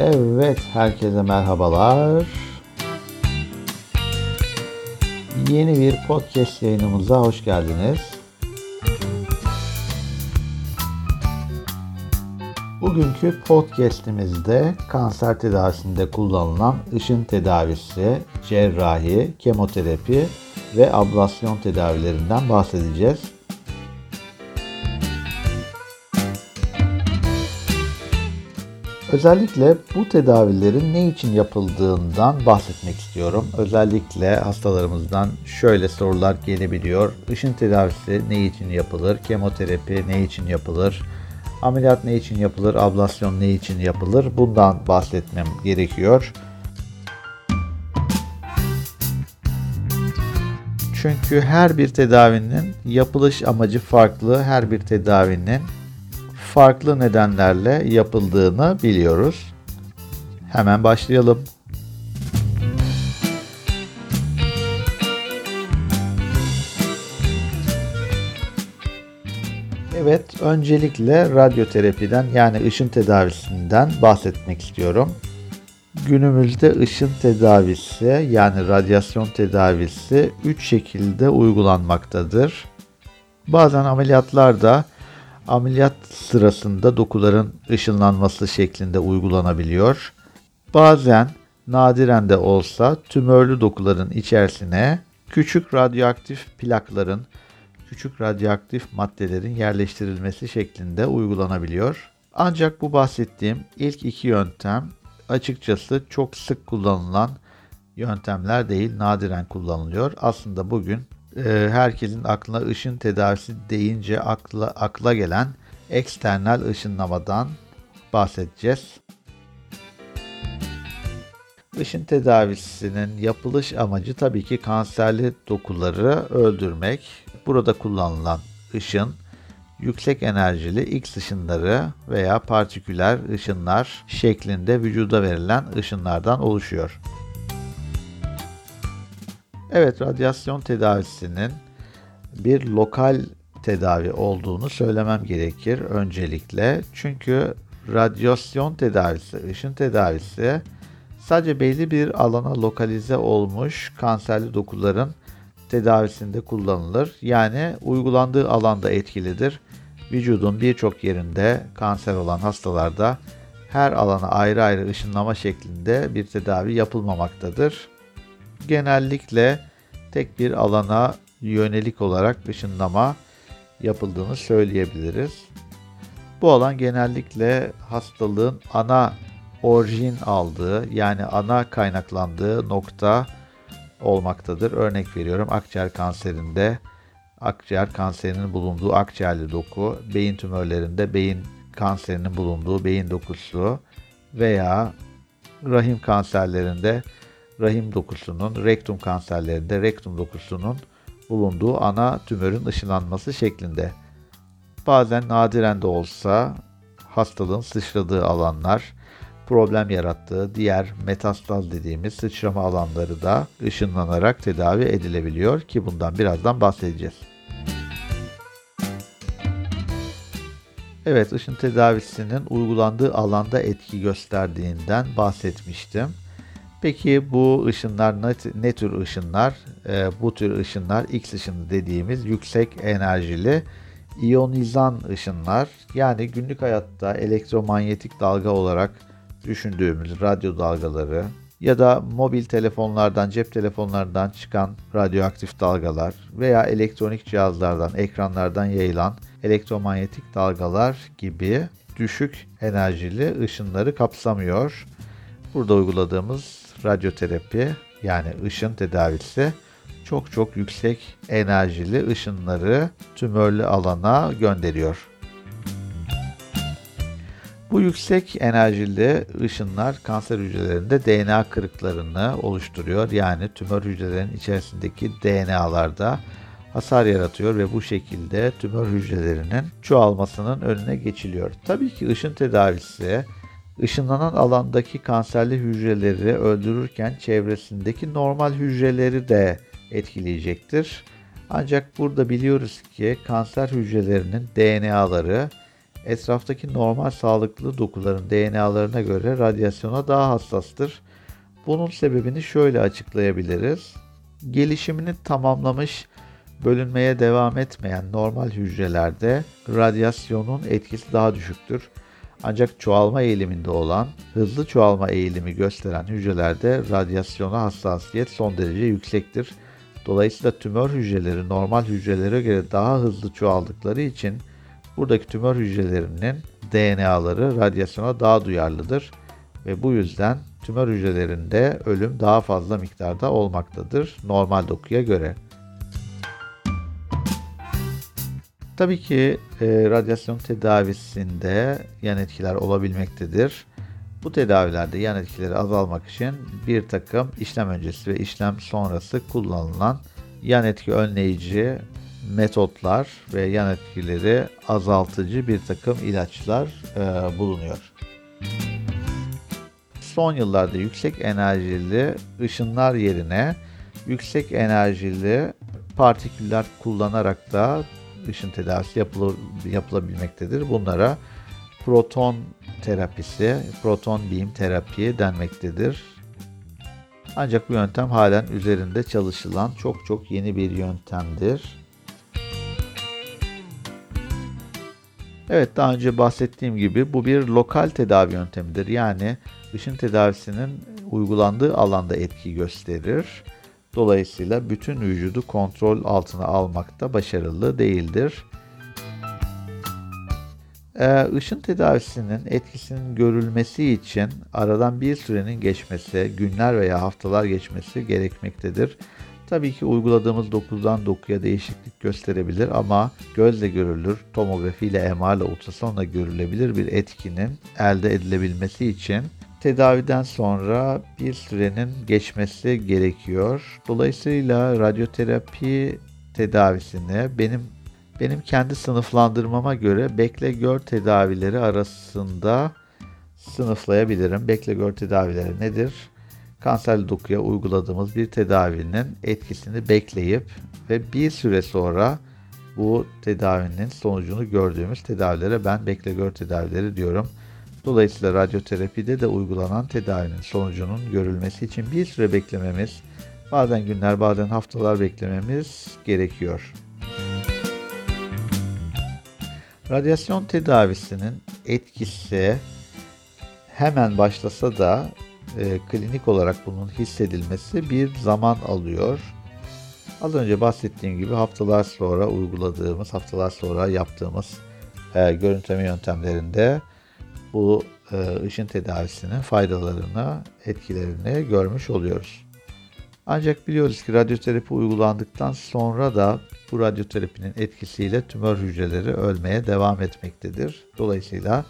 Evet, herkese merhabalar. Yeni bir podcast yayınımıza hoş geldiniz. Bugünkü podcast'imizde kanser tedavisinde kullanılan ışın tedavisi, cerrahi, kemoterapi ve ablasyon tedavilerinden bahsedeceğiz. Özellikle bu tedavilerin ne için yapıldığından bahsetmek istiyorum. Özellikle hastalarımızdan şöyle sorular gelebiliyor. Işın tedavisi ne için yapılır? Kemoterapi ne için yapılır? Ameliyat ne için yapılır? Ablasyon ne için yapılır? Bundan bahsetmem gerekiyor. Çünkü her bir tedavinin yapılış amacı farklı. Her bir tedavinin farklı nedenlerle yapıldığını biliyoruz. Hemen başlayalım. Evet, öncelikle radyoterapiden yani ışın tedavisinden bahsetmek istiyorum. Günümüzde ışın tedavisi yani radyasyon tedavisi 3 şekilde uygulanmaktadır. Bazen ameliyatlarda ameliyat sırasında dokuların ışınlanması şeklinde uygulanabiliyor. Bazen nadiren de olsa tümörlü dokuların içerisine küçük radyoaktif plakların, küçük radyoaktif maddelerin yerleştirilmesi şeklinde uygulanabiliyor. Ancak bu bahsettiğim ilk iki yöntem açıkçası çok sık kullanılan yöntemler değil, nadiren kullanılıyor. Aslında bugün e, herkesin aklına ışın tedavisi deyince akla, akla gelen eksternal ışınlamadan bahsedeceğiz. Işın tedavisinin yapılış amacı tabii ki kanserli dokuları öldürmek. Burada kullanılan ışın yüksek enerjili X ışınları veya partiküler ışınlar şeklinde vücuda verilen ışınlardan oluşuyor. Evet, radyasyon tedavisinin bir lokal tedavi olduğunu söylemem gerekir öncelikle. Çünkü radyasyon tedavisi, ışın tedavisi sadece belli bir alana lokalize olmuş kanserli dokuların tedavisinde kullanılır. Yani uygulandığı alanda etkilidir. Vücudun birçok yerinde kanser olan hastalarda her alana ayrı ayrı ışınlama şeklinde bir tedavi yapılmamaktadır genellikle tek bir alana yönelik olarak ışınlama yapıldığını söyleyebiliriz. Bu alan genellikle hastalığın ana orijin aldığı yani ana kaynaklandığı nokta olmaktadır. Örnek veriyorum akciğer kanserinde akciğer kanserinin bulunduğu akciğerli doku, beyin tümörlerinde beyin kanserinin bulunduğu beyin dokusu veya rahim kanserlerinde rahim dokusunun, rektum kanserlerinde rektum dokusunun bulunduğu ana tümörün ışınlanması şeklinde. Bazen nadiren de olsa hastalığın sıçradığı alanlar, problem yarattığı diğer metastaz dediğimiz sıçrama alanları da ışınlanarak tedavi edilebiliyor ki bundan birazdan bahsedeceğiz. Evet, ışın tedavisinin uygulandığı alanda etki gösterdiğinden bahsetmiştim. Peki bu ışınlar ne, ne tür ışınlar? E, bu tür ışınlar X ışını dediğimiz yüksek enerjili iyonizan ışınlar. Yani günlük hayatta elektromanyetik dalga olarak düşündüğümüz radyo dalgaları ya da mobil telefonlardan, cep telefonlarından çıkan radyoaktif dalgalar veya elektronik cihazlardan, ekranlardan yayılan elektromanyetik dalgalar gibi düşük enerjili ışınları kapsamıyor. Burada uyguladığımız radyoterapi yani ışın tedavisi çok çok yüksek enerjili ışınları tümörlü alana gönderiyor. Bu yüksek enerjili ışınlar kanser hücrelerinde DNA kırıklarını oluşturuyor. Yani tümör hücrelerinin içerisindeki DNA'larda hasar yaratıyor ve bu şekilde tümör hücrelerinin çoğalmasının önüne geçiliyor. Tabii ki ışın tedavisi ışınlanan alandaki kanserli hücreleri öldürürken çevresindeki normal hücreleri de etkileyecektir. Ancak burada biliyoruz ki kanser hücrelerinin DNA'ları etraftaki normal sağlıklı dokuların DNA'larına göre radyasyona daha hassastır. Bunun sebebini şöyle açıklayabiliriz. Gelişimini tamamlamış, bölünmeye devam etmeyen normal hücrelerde radyasyonun etkisi daha düşüktür. Ancak çoğalma eğiliminde olan, hızlı çoğalma eğilimi gösteren hücrelerde radyasyona hassasiyet son derece yüksektir. Dolayısıyla tümör hücreleri normal hücrelere göre daha hızlı çoğaldıkları için buradaki tümör hücrelerinin DNA'ları radyasyona daha duyarlıdır ve bu yüzden tümör hücrelerinde ölüm daha fazla miktarda olmaktadır normal dokuya göre. Tabii ki e, radyasyon tedavisinde yan etkiler olabilmektedir. Bu tedavilerde yan etkileri azalmak için bir takım işlem öncesi ve işlem sonrası kullanılan yan etki önleyici metotlar ve yan etkileri azaltıcı bir takım ilaçlar e, bulunuyor. Son yıllarda yüksek enerjili ışınlar yerine yüksek enerjili partiküller kullanarak da ışın tedavisi yapılabilmektedir. Bunlara proton terapisi, proton beam terapi denmektedir. Ancak bu yöntem halen üzerinde çalışılan çok çok yeni bir yöntemdir. Evet daha önce bahsettiğim gibi bu bir lokal tedavi yöntemidir. Yani ışın tedavisinin uygulandığı alanda etki gösterir. Dolayısıyla bütün vücudu kontrol altına almakta başarılı değildir. Işın tedavisinin etkisinin görülmesi için aradan bir sürenin geçmesi, günler veya haftalar geçmesi gerekmektedir. Tabii ki uyguladığımız dokudan dokuya değişiklik gösterebilir ama gözle görülür, tomografi ile MR ile ultrasonla görülebilir bir etkinin elde edilebilmesi için tedaviden sonra bir sürenin geçmesi gerekiyor. Dolayısıyla radyoterapi tedavisini benim benim kendi sınıflandırmama göre bekle gör tedavileri arasında sınıflayabilirim. Bekle gör tedavileri nedir? Kanserli dokuya uyguladığımız bir tedavinin etkisini bekleyip ve bir süre sonra bu tedavinin sonucunu gördüğümüz tedavilere ben bekle gör tedavileri diyorum. Dolayısıyla radyoterapide de uygulanan tedavinin sonucunun görülmesi için bir süre beklememiz, bazen günler bazen haftalar beklememiz gerekiyor. Radyasyon tedavisinin etkisi hemen başlasa da e, klinik olarak bunun hissedilmesi bir zaman alıyor. Az önce bahsettiğim gibi haftalar sonra uyguladığımız, haftalar sonra yaptığımız e, görüntüleme yöntemlerinde bu e, ışın tedavisinin faydalarını, etkilerini görmüş oluyoruz. Ancak biliyoruz ki radyoterapi uygulandıktan sonra da bu radyoterapinin etkisiyle tümör hücreleri ölmeye devam etmektedir. Dolayısıyla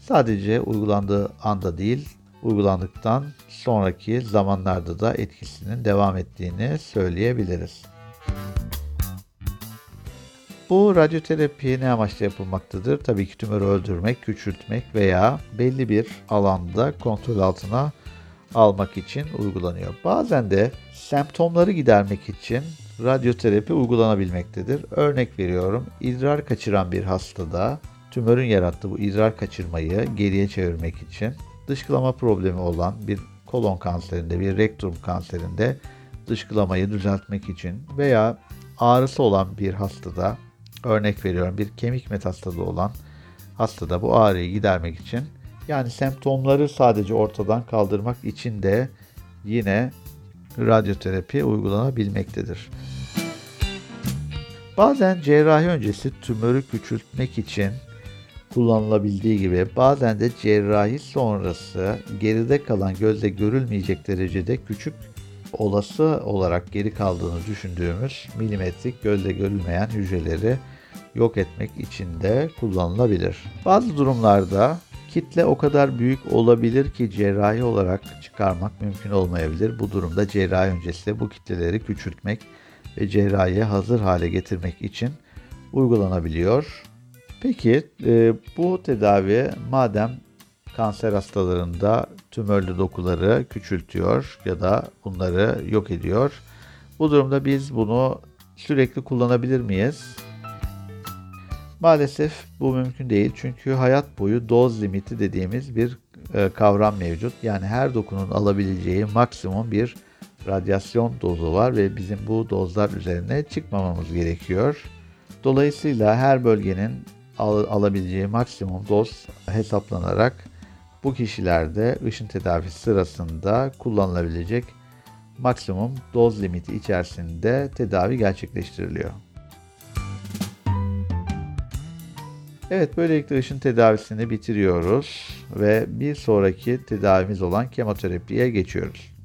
sadece uygulandığı anda değil, uygulandıktan sonraki zamanlarda da etkisinin devam ettiğini söyleyebiliriz. Bu radyoterapi ne amaçla yapılmaktadır? Tabii ki tümörü öldürmek, küçültmek veya belli bir alanda kontrol altına almak için uygulanıyor. Bazen de semptomları gidermek için radyoterapi uygulanabilmektedir. Örnek veriyorum, idrar kaçıran bir hastada tümörün yarattığı bu idrar kaçırmayı geriye çevirmek için dışkılama problemi olan bir kolon kanserinde, bir rektum kanserinde dışkılamayı düzeltmek için veya ağrısı olan bir hastada Örnek veriyorum bir kemik metastazi olan hastada bu ağrıyı gidermek için yani semptomları sadece ortadan kaldırmak için de yine radyoterapi uygulanabilmektedir. Bazen cerrahi öncesi tümörü küçültmek için kullanılabildiği gibi bazen de cerrahi sonrası geride kalan gözle görülmeyecek derecede küçük olası olarak geri kaldığını düşündüğümüz milimetrik gözle görülmeyen hücreleri yok etmek için de kullanılabilir. Bazı durumlarda kitle o kadar büyük olabilir ki cerrahi olarak çıkarmak mümkün olmayabilir. Bu durumda cerrahi öncesi bu kitleleri küçültmek ve cerrahiye hazır hale getirmek için uygulanabiliyor. Peki e, bu tedavi madem kanser hastalarında tümörlü dokuları küçültüyor ya da bunları yok ediyor. Bu durumda biz bunu sürekli kullanabilir miyiz? Maalesef bu mümkün değil çünkü hayat boyu doz limiti dediğimiz bir e, kavram mevcut. Yani her dokunun alabileceği maksimum bir radyasyon dozu var ve bizim bu dozlar üzerine çıkmamamız gerekiyor. Dolayısıyla her bölgenin al- alabileceği maksimum doz hesaplanarak bu kişilerde ışın tedavisi sırasında kullanılabilecek maksimum doz limiti içerisinde tedavi gerçekleştiriliyor. Evet böylelikle ışın tedavisini bitiriyoruz ve bir sonraki tedavimiz olan kemoterapiye geçiyoruz.